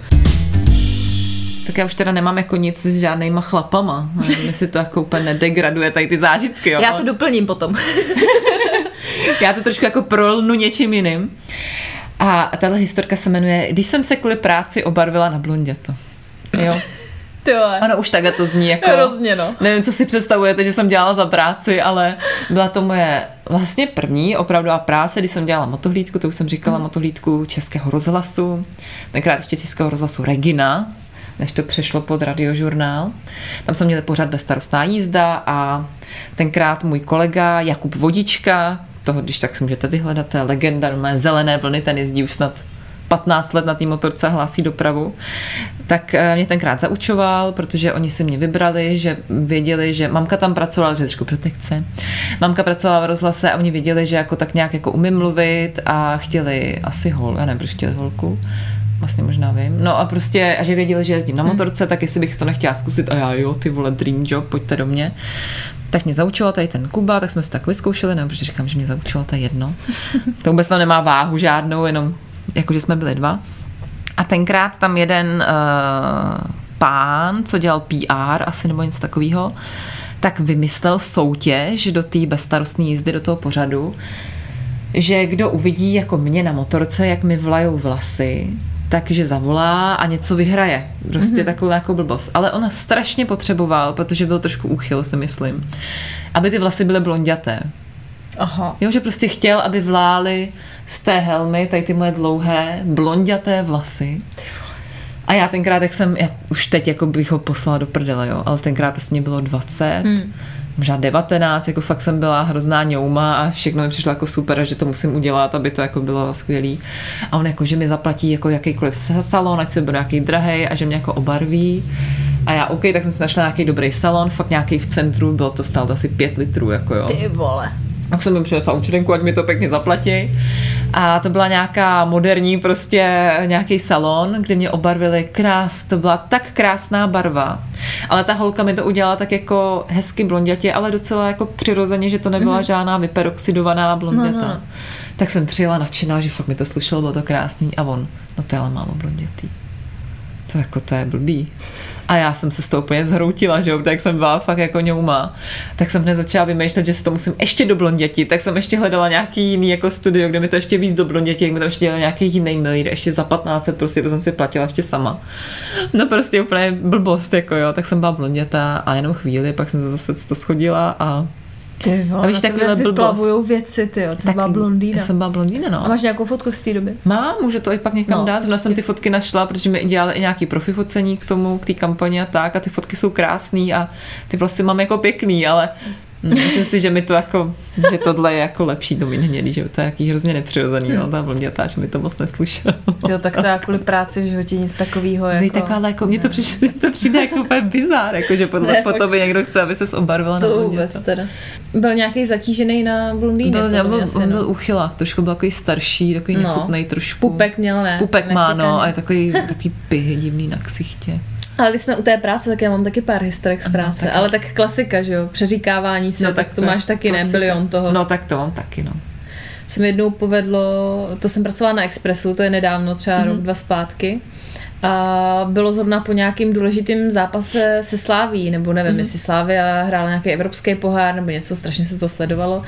Tak já už teda nemám jako nic s žádnýma chlapama. Nevím, jestli to jako úplně nedegraduje tady ty zážitky, jo. Já to doplním potom. já to trošku jako prolnu něčím jiným. A tahle historka se jmenuje Když jsem se kvůli práci obarvila na blonděto. Jo. Ty vole. Ono už takhle to zní jako... Hrozně, no. Nevím, co si představujete, že jsem dělala za práci, ale byla to moje vlastně první opravdová práce, když jsem dělala motohlídku, to už jsem říkala, motohlídku Českého rozhlasu, tenkrát ještě Českého rozhlasu Regina, než to přešlo pod radiožurnál. Tam jsme měli pořád bezstarostná jízda a tenkrát můj kolega Jakub Vodička, toho, když tak si můžete vyhledat, to je legenda mé zelené vlny, ten jezdí už snad 15 let na té motorce a hlásí dopravu, tak eh, mě tenkrát zaučoval, protože oni si mě vybrali, že věděli, že mamka tam pracovala, že trošku protekce. Mamka pracovala v rozhlase a oni věděli, že jako tak nějak jako umím mluvit a chtěli asi hol, já nevím, proč chtěli holku. Vlastně možná vím. No a prostě, a že věděli, že jezdím na motorce, tak jestli bych to nechtěla zkusit a já jo, ty vole, dream job, pojďte do mě. Tak mě zaučila tady ten Kuba, tak jsme si tak vyzkoušeli, ne, protože říkám, že mě zaučila, je jedno. To vůbec tam nemá váhu žádnou, jenom jako, že jsme byli dva. A tenkrát tam jeden uh, pán, co dělal PR asi nebo něco takového, tak vymyslel soutěž do té bezstarostné jízdy, do toho pořadu, že kdo uvidí jako mě na motorce, jak mi vlajou vlasy, takže zavolá a něco vyhraje. Prostě mm-hmm. takovou jako blbost. Ale ona strašně potřeboval, protože byl trošku úchyl, si myslím, aby ty vlasy byly blonděté. Aha. Jo, že prostě chtěl, aby vlály z té helmy, tady ty moje dlouhé, blonděté vlasy. A já tenkrát, jak jsem, já už teď jako bych ho poslala do prdele, jo, ale tenkrát prostě mě bylo 20, hmm. Možná 19, jako fakt jsem byla hrozná ňouma a všechno mi přišlo jako super, že to musím udělat, aby to jako bylo skvělý. A on jako, že mi zaplatí jako jakýkoliv salon, ať se bude nějaký drahej a že mě jako obarví. A já, OK, tak jsem si našla nějaký dobrý salon, fakt nějaký v centru, bylo to stálo to asi 5 litrů, jako jo. Ty vole. Tak jsem jim přinesla účtenku, ať mi to pěkně zaplatí. A to byla nějaká moderní prostě nějaký salon, kde mě obarvili krás, to byla tak krásná barva. Ale ta holka mi to udělala tak jako hezky blondětě, ale docela jako přirozeně, že to nebyla mm-hmm. žádná vyperoxidovaná blonděta. No, no. Tak jsem přijela nadšená, že fakt mi to slušelo, bylo to krásný a on, no to je ale málo blondětý. To jako to je blbý. A já jsem se s tou úplně zhroutila, že jo, tak jsem byla fakt jako ňouma. Tak jsem hned začala vymýšlet, že si to musím ještě doblonděti, tak jsem ještě hledala nějaký jiný jako studio, kde mi to ještě víc doblonděti, jak mi to ještě dělal nějaký jiný milír, ještě za 15, prostě to jsem si platila ještě sama. No prostě úplně blbost, jako jo, tak jsem byla blonděta a jenom chvíli, pak jsem zase to schodila a Ty jo, A víš, takovýhle blbost. věci, ty jo, ty jsi byla blondýna. Já jsem byla blondýna, no. A máš nějakou fotku z té doby? Mám, můžu to i pak někam No, dát. Zrovna jsem prostě. ty fotky našla, protože mi dělali i nějaký profi focení k tomu, k té kampani a tak. A ty fotky jsou krásný a ty vlasy mám jako pěkný, ale myslím si, že mi to jako, že tohle je jako lepší mi hnědý, že to je jaký hrozně nepřirozený, no, ta blondětá, že mi to moc neslušelo. Jo, tak to já kvůli práci v životě nic takového. Jako, Jako, tak ale jako mně to přijde, to přijde jako úplně bizár, jako že podle Ne, po tobě někdo chce, aby se obarvila na vůbec teda. Byl nějaký zatížený na blondýny. Byl, mě byl, asi, on no. byl uchylák, trošku byl takový starší, takový No. nechutnej trošku. Pupek měl, ne? Pupek má, no, a je takový, takový pihy divný na ksichtě. Ale když jsme u té práce, tak já mám taky pár historek z práce. tak- ale tak klasika, že jo? Přeříkávání se, no, tak, to je máš taky, ne? klasika. Bilion toho. No tak to mám taky, no. se mi jednou povedlo, to jsem pracovala na Expressu, to je nedávno, třeba mm-hmm. rok, dva zpátky. A bylo zrovna po nějakým důležitým zápase se Sláví, nebo nevím, mm-hmm. jestli Slávia hrála nějaký evropský pohár, nebo něco, strašně se to sledovalo.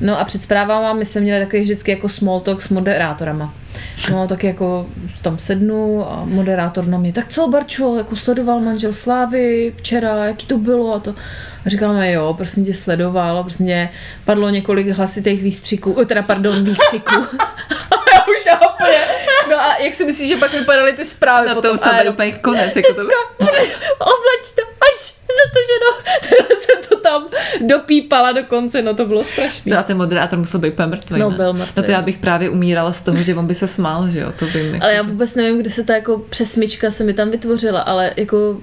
No a před zprávama my jsme měli takový vždycky jako small talk s moderátorama. No tak jako tam sednu a moderátor na mě, tak co Barčo, jako sledoval manžel Slávy včera, jaký to bylo a to. A říkáme, jo, prosím tě sledoval, prosím tě, padlo několik hlasitých výstřiků, eh, teda pardon, výkřiků. a já už úplně, no a jak si myslíš, že pak vypadaly ty zprávy Na potom? tom jsem A já- byl úplně konec. Jako to... Oblač to, až za to, že no, jsem to tam dopípala do konce, no to bylo strašný. No a ten moderátor musel být úplně mrtvý. No, ne? byl mrtvý. No to já bych právě umírala z toho, že on by se smál, že jo, to by mi... Ale já vůbec nevím, kde se ta jako přesmička se mi tam vytvořila, ale jako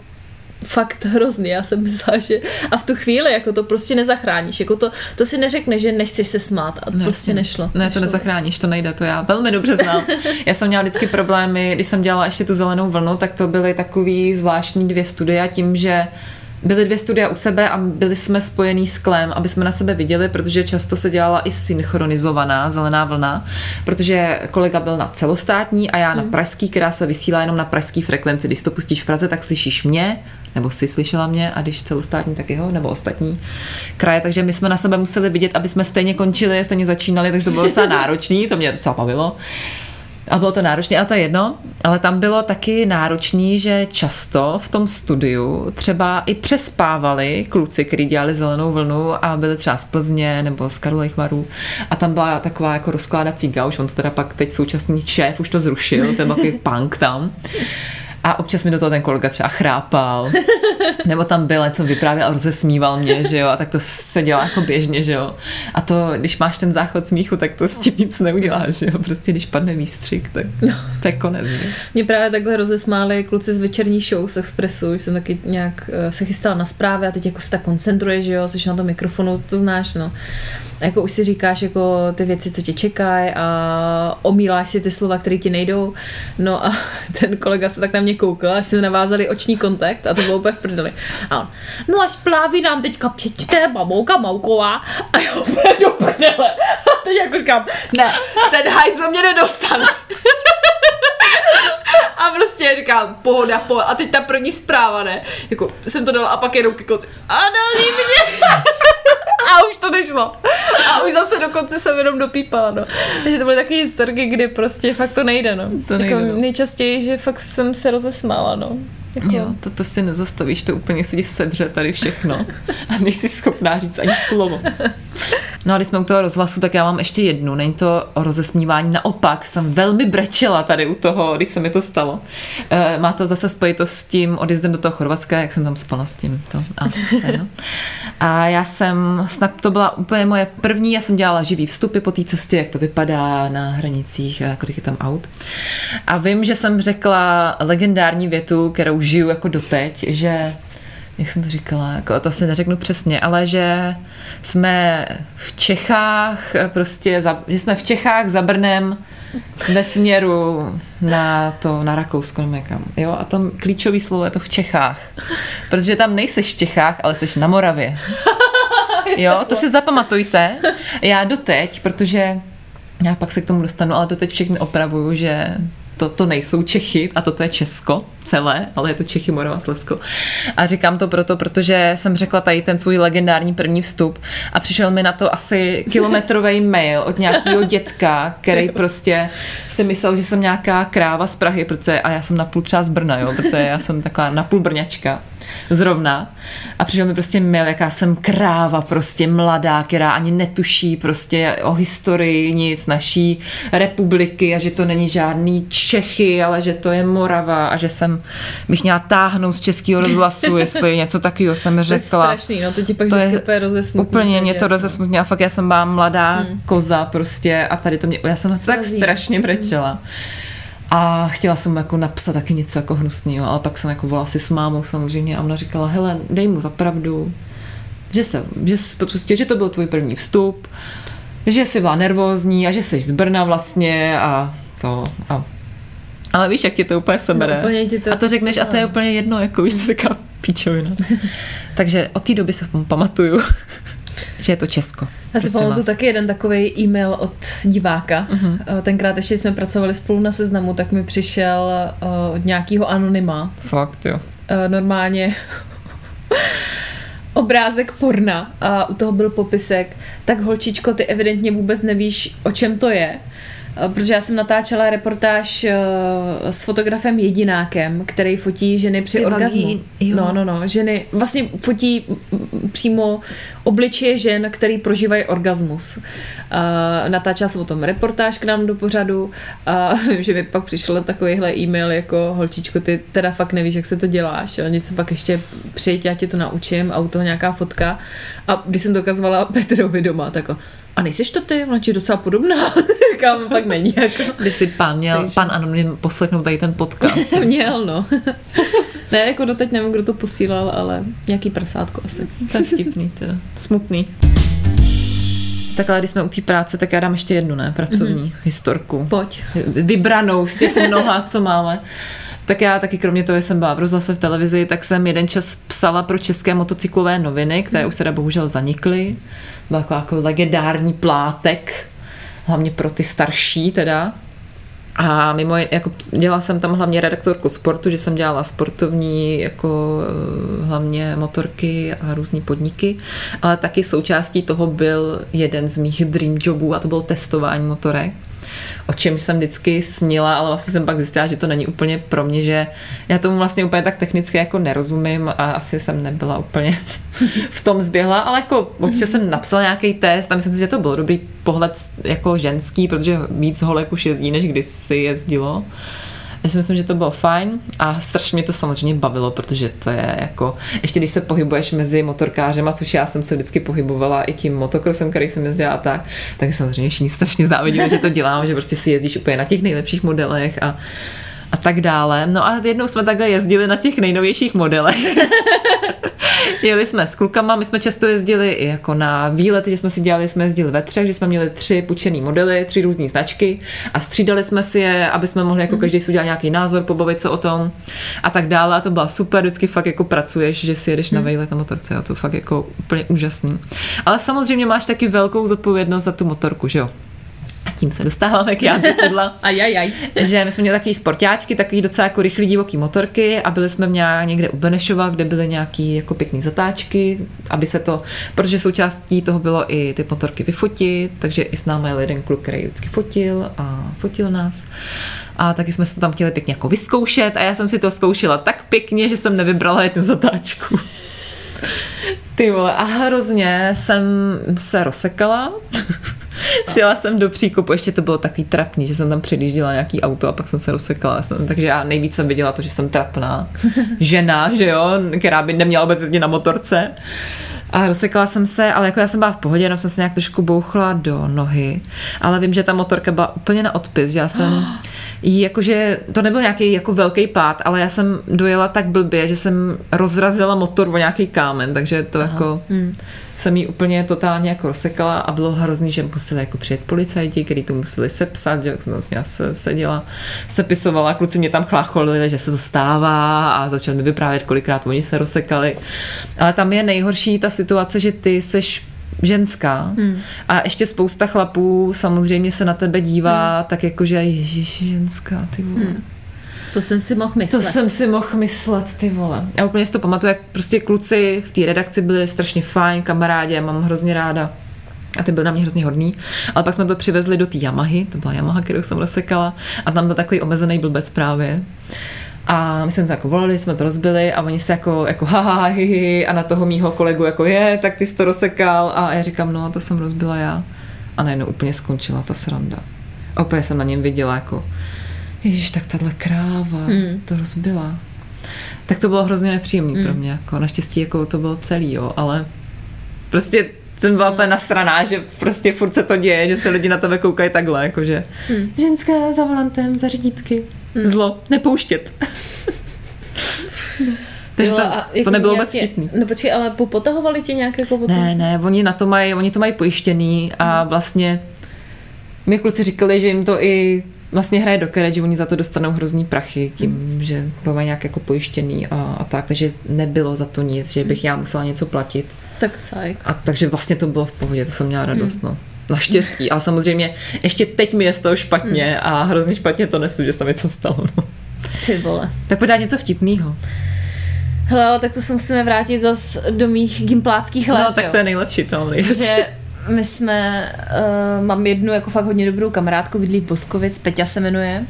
fakt hrozný, já jsem myslela, že a v tu chvíli jako to prostě nezachráníš, jako to, to si neřekne, že nechceš se smát a to Ne, prostě ne. nešlo. Ne, to nešlo nezachráníš, to nejde, to já velmi dobře znám. Já jsem měla vždycky problémy, když jsem dělala ještě tu zelenou vlnu, tak to byly takový zvláštní dvě studia tím, že byly dvě studia u sebe a byli jsme spojený sklem, aby jsme na sebe viděli, protože často se dělala i synchronizovaná zelená vlna, protože kolega byl na celostátní a já na pražský, která se vysílá jenom na pražský frekvenci. Když to pustíš v Praze, tak slyšíš mě, nebo si slyšela mě, a když celostátní, tak jeho, nebo ostatní kraje. Takže my jsme na sebe museli vidět, aby jsme stejně končili, stejně začínali, takže to bylo docela náročný, to mě docela bavilo. A bylo to náročné, ale to je jedno. Ale tam bylo taky náročný, že často v tom studiu třeba i přespávali kluci, kteří dělali zelenou vlnu a byli třeba z Plzně nebo z Karlových varů. A tam byla taková jako rozkládací gauč, on to teda pak teď současný šéf už to zrušil, ten byl punk tam. A občas mi do toho ten kolega třeba chrápal, nebo tam byl něco vyprávěl a rozesmíval mě, že jo, a tak to se dělá jako běžně, že jo. A to, když máš ten záchod smíchu, tak to s tím nic neuděláš, že jo. Prostě když padne výstřik, tak to je konec, že? Mě právě takhle rozesmáli kluci z večerní show z Expressu, že jsem taky nějak eh, se chystala na zprávy a teď jako se tak koncentruješ, že jo, jsi na tom mikrofonu, to znáš, no. A jako už si říkáš jako ty věci, co tě čekají a omíláš si ty slova, které ti nejdou. No a ten kolega se tak na mě koukal, až jsme navázali oční kontakt a to bylo úplně v prdeli. A on, no až plávy nám teďka přečte babouka Mauková a já úplně do prdele. A teď jako říkám, ne, ten hajzl mě nedostane. A prostě říkám, pohoda, pohoda. A teď ta první zpráva, ne? Jako jsem to dala a pak jenom ke konci. A další mě. A už to nešlo. A už zase do konce jsem jenom dopípala, no. Takže to byly takové historky, kdy prostě fakt to nejde, no. To jako nejde, no. nejčastěji, že fakt jsem se rozesmála, no. Jako, Jo, to prostě nezastavíš, to úplně si ti sebře tady všechno a nejsi schopná říct ani slovo. No a když jsme u toho rozhlasu, tak já mám ještě jednu. Není to o rozesmívání, naopak jsem velmi brečela tady u toho, když se mi to stalo. E, má to zase spojitost s tím odjezdem do toho Chorvatska, jak jsem tam spala s tím. To, a, a já jsem, snad to byla úplně moje první, já jsem dělala živý vstupy po té cestě, jak to vypadá na hranicích, kolik je tam aut. A vím, že jsem řekla legendární větu, kterou žiju jako doteď, že jak jsem to říkala, jako to asi neřeknu přesně, ale že jsme v Čechách, eh, prostě, za, že jsme v Čechách za Brnem ve směru na to, na Rakousko nebo někam. Jo, a tam klíčový slovo je to v Čechách. Protože tam nejseš v Čechách, ale jsi na Moravě. Jo, to si zapamatujte. Já doteď, protože já pak se k tomu dostanu, ale doteď všechny opravuju, že to, to nejsou Čechy a toto je Česko celé, ale je to Čechy, Morava, Slezsko. A říkám to proto, protože jsem řekla tady ten svůj legendární první vstup a přišel mi na to asi kilometrový mail od nějakého dětka, který prostě si myslel, že jsem nějaká kráva z Prahy, protože, a já jsem napůl třeba z Brna, jo, protože já jsem taková napůl brňačka zrovna. A přišel mi prostě mail, jaká jsem kráva, prostě mladá, která ani netuší prostě o historii nic naší republiky a že to není žádný Čechy, ale že to je Morava a že jsem bych měla táhnout z českého rozhlasu, jestli něco takového jsem To je řekla. strašný, no to ti pak To je úplně rozesmutní. Úplně mě to rozesmutnilo, fakt já jsem byla mladá hmm. koza prostě a tady to mě, já jsem se tak strašně brečela. A chtěla jsem jako napsat taky něco jako hnusného, ale pak jsem jako volala si s mámou samozřejmě a ona říkala, hele, dej mu za pravdu, že, se, že, prostě, že to byl tvůj první vstup, že jsi byla nervózní a že jsi z Brna vlastně a to. A, ale víš, jak tě to úplně sebere. No, úplně ti to a to řekneš a to je úplně jedno, jako víš, taká píčovina. Takže od té doby se pamatuju, že je to Česko. Já si pamatuju taky jeden takový e-mail od diváka. Uh-huh. Tenkrát ještě jsme pracovali spolu na seznamu, tak mi přišel uh, od nějakého anonyma. Fakt, jo. Uh, normálně obrázek porna a u toho byl popisek, tak holčičko, ty evidentně vůbec nevíš, o čem to je. Uh, Protože já jsem natáčela reportáž uh, s fotografem Jedinákem, který fotí ženy při Ty orgazmu. No, no, no. Ženy vlastně fotí přímo obličeje žen, který prožívají orgasmus. Uh, natáčela jsem o tom reportáž k nám do pořadu a že mi pak přišel takovýhle e-mail jako holčičko, ty teda fakt nevíš, jak se to děláš a něco pak ještě přijď, já tě to naučím a u toho nějaká fotka a když jsem dokazovala Petrovi doma, tak jako, a nejseš to ty? Ona ti je docela podobná. Říkám, tak není. Jako. By si pán měl, Takže- pan Anonym poslechnout tady ten podcast. Měl, no. ne, jako doteď nevím, kdo to posílal, ale nějaký prasátko asi. je vtipný teda. Smutný. Tak ale když jsme u té práce, tak já dám ještě jednu, ne? Pracovní mm-hmm. historku. Pojď. Vybranou z těch mnoha, co máme. Tak já taky kromě toho, že jsem byla v rozhlase v televizi, tak jsem jeden čas psala pro české motocyklové noviny, které už teda bohužel zanikly. Byl jako, jako legendární plátek, hlavně pro ty starší teda. A mimo, jako dělala jsem tam hlavně redaktorku sportu, že jsem dělala sportovní, jako eh, hlavně motorky a různý podniky, ale taky součástí toho byl jeden z mých dream jobů a to bylo testování motorek o čem jsem vždycky snila, ale vlastně jsem pak zjistila, že to není úplně pro mě, že já tomu vlastně úplně tak technicky jako nerozumím a asi jsem nebyla úplně v tom zběhla, ale jako občas jsem napsala nějaký test a myslím si, že to byl dobrý pohled jako ženský, protože víc holek už jezdí, než kdysi jezdilo. Já si myslím, že to bylo fajn a strašně mě to samozřejmě bavilo, protože to je jako, ještě když se pohybuješ mezi motorkářema, což já jsem se vždycky pohybovala i tím motokrosem, který jsem jezdila a tak, tak samozřejmě všichni strašně záviděli, že to dělám, že prostě si jezdíš úplně na těch nejlepších modelech a a tak dále. No a jednou jsme takhle jezdili na těch nejnovějších modelech. Jeli jsme s klukama, my jsme často jezdili i jako na výlety, že jsme si dělali, jsme jezdili ve třech, že jsme měli tři půjčený modely, tři různé značky a střídali jsme si je, aby jsme mohli jako každý si udělat nějaký názor, pobavit se o tom a tak dále. A to byla super, vždycky fakt jako pracuješ, že si jedeš na výlet na motorce, a to fakt jako úplně úžasný. Ale samozřejmě máš taky velkou zodpovědnost za tu motorku, že jo? A tím se dostáváme k jádru pudla. Ajajaj. že my jsme měli takový sportáčky, takový docela jako rychlý divoký motorky a byli jsme nějak, někde u Benešova, kde byly nějaký jako pěkný zatáčky, aby se to, protože součástí toho bylo i ty motorky vyfotit, takže i s námi jel jeden kluk, který vždycky fotil a fotil nás. A taky jsme se to tam chtěli pěkně jako vyzkoušet a já jsem si to zkoušela tak pěkně, že jsem nevybrala jednu zatáčku. Ty vole, a hrozně jsem se rozsekala. Sjela jsem do příkopu, ještě to bylo takový trapný, že jsem tam předjížděla nějaký auto a pak jsem se rozsekala. Jsem, takže já nejvíc jsem viděla to, že jsem trapná žena, že jo, která by neměla vůbec jezdit na motorce. A rozsekala jsem se, ale jako já jsem byla v pohodě, jenom jsem se nějak trošku bouchla do nohy. Ale vím, že ta motorka byla úplně na odpis, že já jsem jakože, to nebyl nějaký jako velký pád, ale já jsem dojela tak blbě, že jsem rozrazila motor o nějaký kámen, takže to Aha. jako hmm. jsem jí úplně totálně jako rozsekala a bylo hrozný, že museli jako přijet policajti, kteří to museli sepsat, že jsem tam se seděla, sepisovala, kluci mě tam chlácholili, že se to stává a začali mi vyprávět, kolikrát oni se rozsekali. Ale tam je nejhorší ta situace, že ty seš ženská hmm. a ještě spousta chlapů samozřejmě se na tebe dívá hmm. tak jako, že ježiš, ženská, ty vole. Hmm. To jsem si mohl myslet. To jsem si mohl myslet, ty vole. Já úplně si to pamatuju, jak prostě kluci v té redakci byli strašně fajn, kamarádi, já mám hrozně ráda. A ty byl na mě hrozně hodný. Ale pak jsme to přivezli do té Yamahy, to byla Yamaha, kterou jsem rozsekala, a tam byl takový omezený blbec právě. A my jsme to jako volali, jsme to rozbili a oni se jako, jako haha, hi, hi, a na toho mýho kolegu jako je, tak ty jsi to rozsekal a já říkám, no to jsem rozbila já. A najednou úplně skončila ta sranda. A úplně jsem na něm viděla jako, ježiš, tak tahle kráva hmm. to rozbila. Tak to bylo hrozně nepříjemné hmm. pro mě. Jako, naštěstí jako to bylo celý, jo, ale prostě jsem byla úplně nasraná, že prostě furt se to děje, že se lidi na tebe koukají takhle, jakože hmm. ženská za volantem, za řidítky. Hmm. Zlo, nepouštět. Takže to, jako to nebylo vůbec vtipný. No počkej, ale potahovali tě nějak jako potom? Ne, ne, oni na to mají, oni to mají pojištěný a hmm. vlastně mi kluci říkali, že jim to i vlastně hraje do kere, že oni za to dostanou hrozný prachy tím, hmm. že mají nějak jako pojištěný a, a tak, takže nebylo za to nic, že bych já musela něco platit. Tak cajk. A takže vlastně to bylo v pohodě, to jsem měla radost, hmm. no. Naštěstí. A samozřejmě ještě teď mi je z toho špatně hmm. a hrozně špatně to nesu, že se mi to stalo. No. Ty vole. Tak podá něco vtipného. Hele, ale tak to se musíme vrátit zas do mých gimpláckých let. No, tak to je nejlepší, to nejlepší. Že my jsme, uh, mám jednu jako fakt hodně dobrou kamarádku, bydlí Boskovic, Peťa se jmenuje.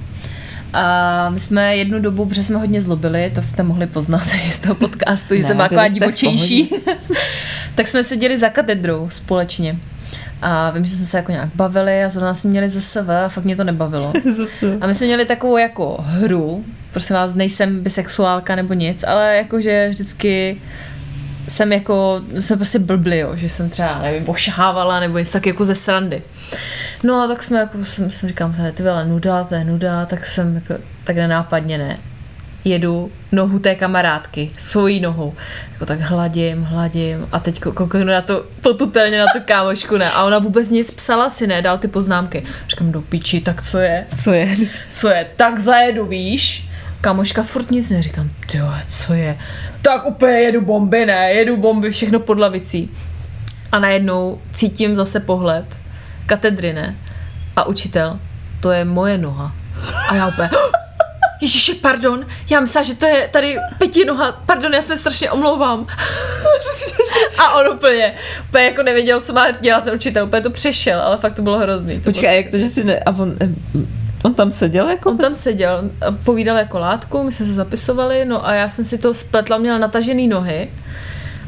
A my jsme jednu dobu, protože jsme hodně zlobili, to jste mohli poznat z toho podcastu, že ne, jsem taková divočejší, tak jsme seděli za katedrou společně. A vím, že jsme se jako nějak bavili a zrovna jsme měli ZSV a fakt mě to nebavilo. a my jsme měli takovou jako hru, prosím vás, nejsem bisexuálka nebo nic, ale jakože vždycky jsem jako, jsme prostě blbli, jo, že jsem třeba, nevím, ošahávala nebo něco tak jako ze srandy. No a tak jsme jako, jsem, jsem říkám, to je ty nuda, to je nuda, tak jsem jako, tak nenápadně ne jedu nohu té kamarádky, svojí nohou. Jako tak hladím, hladím a teď kouknu na to potutelně na tu kámošku, ne. A ona vůbec nic psala si, ne, dal ty poznámky. Říkám, do piči, tak co je? Co je? Co je? Tak zajedu, víš? Kamoška furt nic neříkám, jo, co je? Tak úplně jedu bomby, ne, jedu bomby, všechno pod lavicí. A najednou cítím zase pohled katedry, ne? A učitel, to je moje noha. A já úplně, Ježiši, pardon, já myslela, že to je tady noha, pardon, já se strašně omlouvám. a on úplně, úplně jako nevěděl, co má dělat ten učitel, úplně to přešel, ale fakt to bylo hrozný. To Počkej, bylo... jak to, že si ne, a on, on tam seděl jako? On tam seděl, povídal jako látku, my jsme se zapisovali, no a já jsem si to spletla, měla natažený nohy.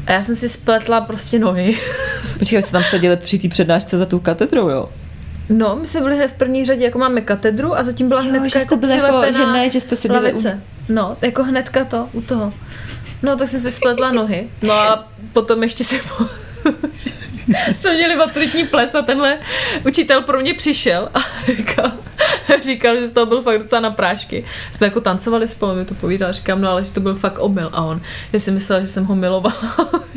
A já jsem si spletla prostě nohy. Počkej, jste tam seděli při té přednášce za tou katedrou, jo? No, my jsme byli hned v první řadě, jako máme katedru a zatím byla hnedka že jako přilepená jako, že ne, že jste seděli lavice. U... No, jako hnedka to, u toho. No, tak jsem si spletla nohy. No a potom ještě se po... jsme měli maturitní ples a tenhle učitel pro mě přišel a říkal, říkal, že z toho byl fakt docela na prášky. Jsme jako tancovali spolu, mi to povídal, říkám, no ale že to byl fakt omyl a on, že si myslel, že jsem ho milovala.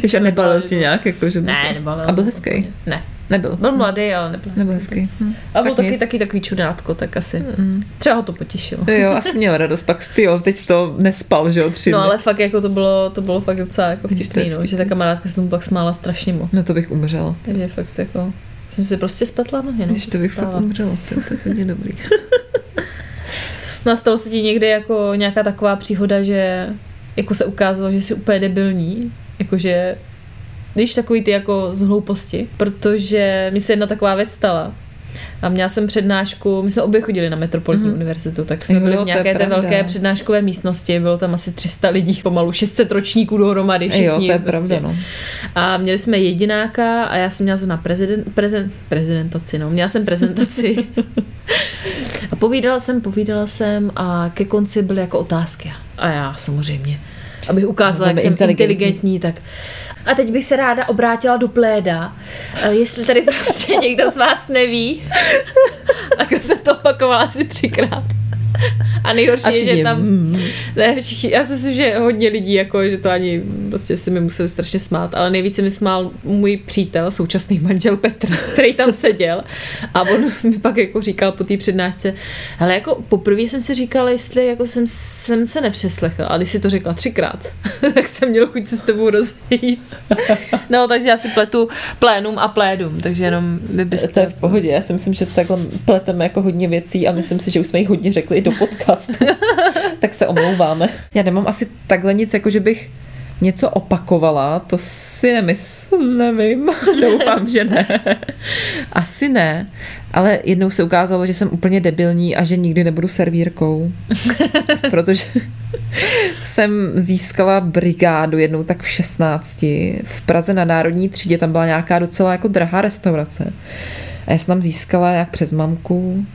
že nebalil ti nějak, jako, že Ne, nebalil. A byl hezký? Ne. Nebyl. Byl mladý, ale nebyl, nebyl hezký. Hm. A byl tak taky, taky takový čudátko, tak asi. Mm. Třeba ho to potěšilo. Jo, asi měl radost, pak ty jo, teď to nespal, že jo, tři No ale fakt jako to bylo, to bylo fakt docela jako vtipný, no, že ta kamarádka se tomu pak smála strašně moc. No to bych umřela. Takže fakt jako, jsem si prostě spletla nohy, no. Když to bych fakt umřela, to je hodně dobrý. no stalo se ti někdy jako nějaká taková příhoda, že jako se ukázalo, že jsi úplně debilní, jakože když takový ty jako z hlouposti, protože mi se jedna taková věc stala. A měla jsem přednášku, my jsme obě chodili na Metropolitní mm-hmm. univerzitu, tak jsme jo, byli v nějaké té velké přednáškové místnosti, bylo tam asi 300 lidí, pomalu 600 ročníků dohromady, všichni. Jo, to je prostě. pravda, no. A měli jsme jedináka a já jsem měla na prezident, prezent, prezentaci, no, měla jsem prezentaci. a povídala jsem, povídala jsem a ke konci byly jako otázky. A já samozřejmě, abych ukázala, jak jsem inteligentní, inteligentní tak a teď bych se ráda obrátila do pléda, eh, jestli tady prostě někdo z vás neví. Tak jsem to opakovala asi třikrát. A nejhorší A je, že tam... mm. Ne, všichni, já si myslím, že hodně lidí, jako, že to ani prostě si mi museli strašně smát, ale nejvíce mi smál můj přítel, současný manžel Petr, který tam seděl a on mi pak jako říkal po té přednášce, ale jako poprvé jsem si říkala, jestli jako jsem, jsem se nepřeslechl, a když si to řekla třikrát, tak jsem měl chuť se s tebou rozejít. No, takže já si pletu plénum a plédum, takže jenom vy byste... To je v pohodě, já si myslím, že se takhle pleteme jako hodně věcí a myslím si, že už jsme jich hodně řekli do podcastu. tak se omlouváme. Já nemám asi takhle nic, jako že bych něco opakovala, to si nemyslím, nevím, doufám, že ne. Asi ne, ale jednou se ukázalo, že jsem úplně debilní a že nikdy nebudu servírkou, protože jsem získala brigádu jednou tak v 16 v Praze na Národní třídě, tam byla nějaká docela jako drahá restaurace. A já jsem tam získala jak přes mamku,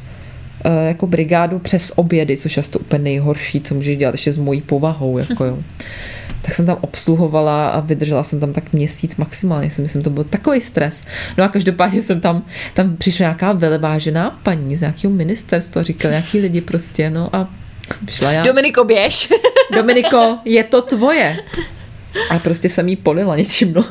jako brigádu přes obědy, což je to úplně nejhorší, co můžeš dělat ještě s mojí povahou, jako jo. Tak jsem tam obsluhovala a vydržela jsem tam tak měsíc maximálně, si myslím, to byl takový stres. No a každopádně jsem tam, tam přišla nějaká velevážená paní z nějakého ministerstva, říkala nějaký lidi prostě, no a přišla já. Dominiko, běž! Dominiko, je to tvoje. A prostě jsem jí polila něčím, no.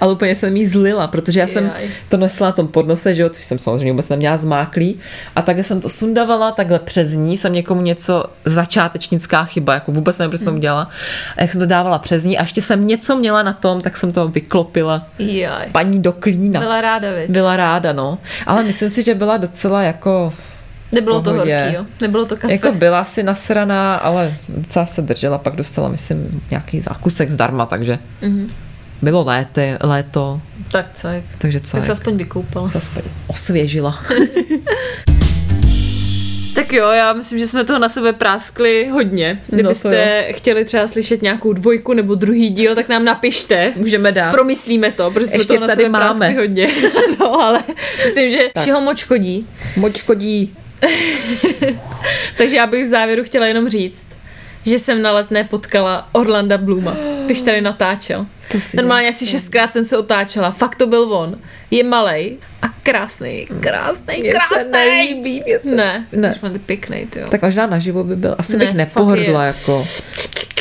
Ale úplně jsem jí zlila, protože já jsem to nesla na tom podnose, že jo, což jsem samozřejmě vůbec neměla zmáklý. A takhle jsem to sundavala, takhle přes ní jsem někomu něco, začátečnická chyba, jako vůbec nevím, proč jsem to udělala. A jak jsem to dávala přes ní a ještě jsem něco měla na tom, tak jsem to vyklopila. Jaj. Paní do klína. Byla ráda, viď? Byla ráda, no. Ale myslím si, že byla docela jako Nebylo to pohodě. horký, jo? Nebylo to kafe. Jako byla si nasraná, ale docela se držela, pak dostala, myslím, nějaký zákusek zdarma, takže Mhm. bylo léty, léto, Tak co, jak? takže co, Tak se aspoň vykoupal. se aspoň osvěžila. Tak jo, já myslím, že jsme toho na sebe práskli hodně. to Kdybyste chtěli třeba slyšet nějakou dvojku nebo druhý díl, tak nám napište. Můžeme dát. Promyslíme to, protože jsme Ještě toho na tady sebe máme. práskli hodně. no, ale myslím, že Tak. všeho moč chodí. Moč kodí. Takže já bych v závěru chtěla jenom říct, že jsem na letné potkala Orlanda Bluma, když tady natáčel. To si Normálně asi šestkrát jsem se otáčela. Fakt to byl on. Je malej a krásný, krásný, Mně se krásný. nelíbí, mně se- Ne, Ne. už ty pěkný, ty jo. Tak možná naživo by byl. Asi Ne, bych nepohrdla, jako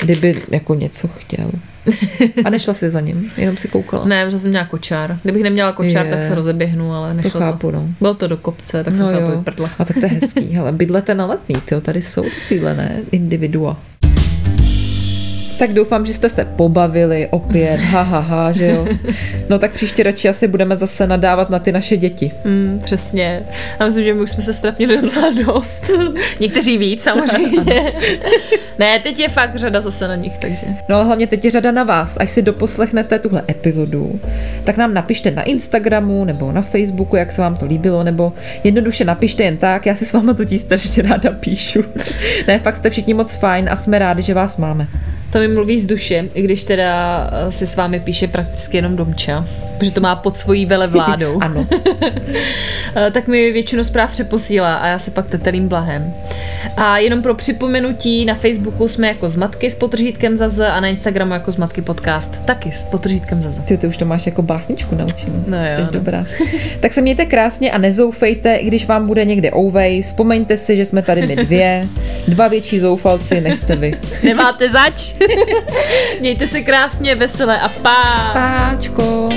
kdyby jako něco chtěl. A nešla si za ním, jenom si koukala. Ne, protože jsem měla kočár. Kdybych neměla kočár, Je. tak se rozeběhnu, ale nešlo to. chápu, no. Bylo to do kopce, tak jsem no se na to jo. vyprdla. A tak to je hezký. Hele, bydlete na letný, tyjo, tady jsou takovýhle, ne? Individua. Tak doufám, že jste se pobavili opět, ha, ha, ha, že jo. No tak příště radši asi budeme zase nadávat na ty naše děti. Mm, přesně. Já myslím, že my už jsme se strapnili docela dost. Někteří víc, samozřejmě. ne, teď je fakt řada zase na nich, takže. No ale hlavně teď je řada na vás. Až si doposlechnete tuhle epizodu, tak nám napište na Instagramu nebo na Facebooku, jak se vám to líbilo, nebo jednoduše napište jen tak, já si s váma totiž strašně ráda píšu. ne, fakt jste všichni moc fajn a jsme rádi, že vás máme. To mi mluví z duše, i když teda eh, si s vámi píše prakticky jenom Domča, protože to má pod svojí velevládou. ano. Eh, tak mi většinu zpráv přeposílá a já se pak tetelím blahem. A jenom pro připomenutí, na Facebooku jsme jako Zmatky s potržítkem za Z a na Instagramu jako Zmatky podcast. Taky s potržítkem za Z. Ty, ty už to máš jako básničku naučenou. No jo, Jsi no. dobrá. tak se mějte krásně a nezoufejte, i když vám bude někde ouvej. Vzpomeňte si, že jsme tady my dvě. Dva větší zoufalci, než jste vy. Nemáte zač? Mějte se krásně, veselé a pá! Páčko.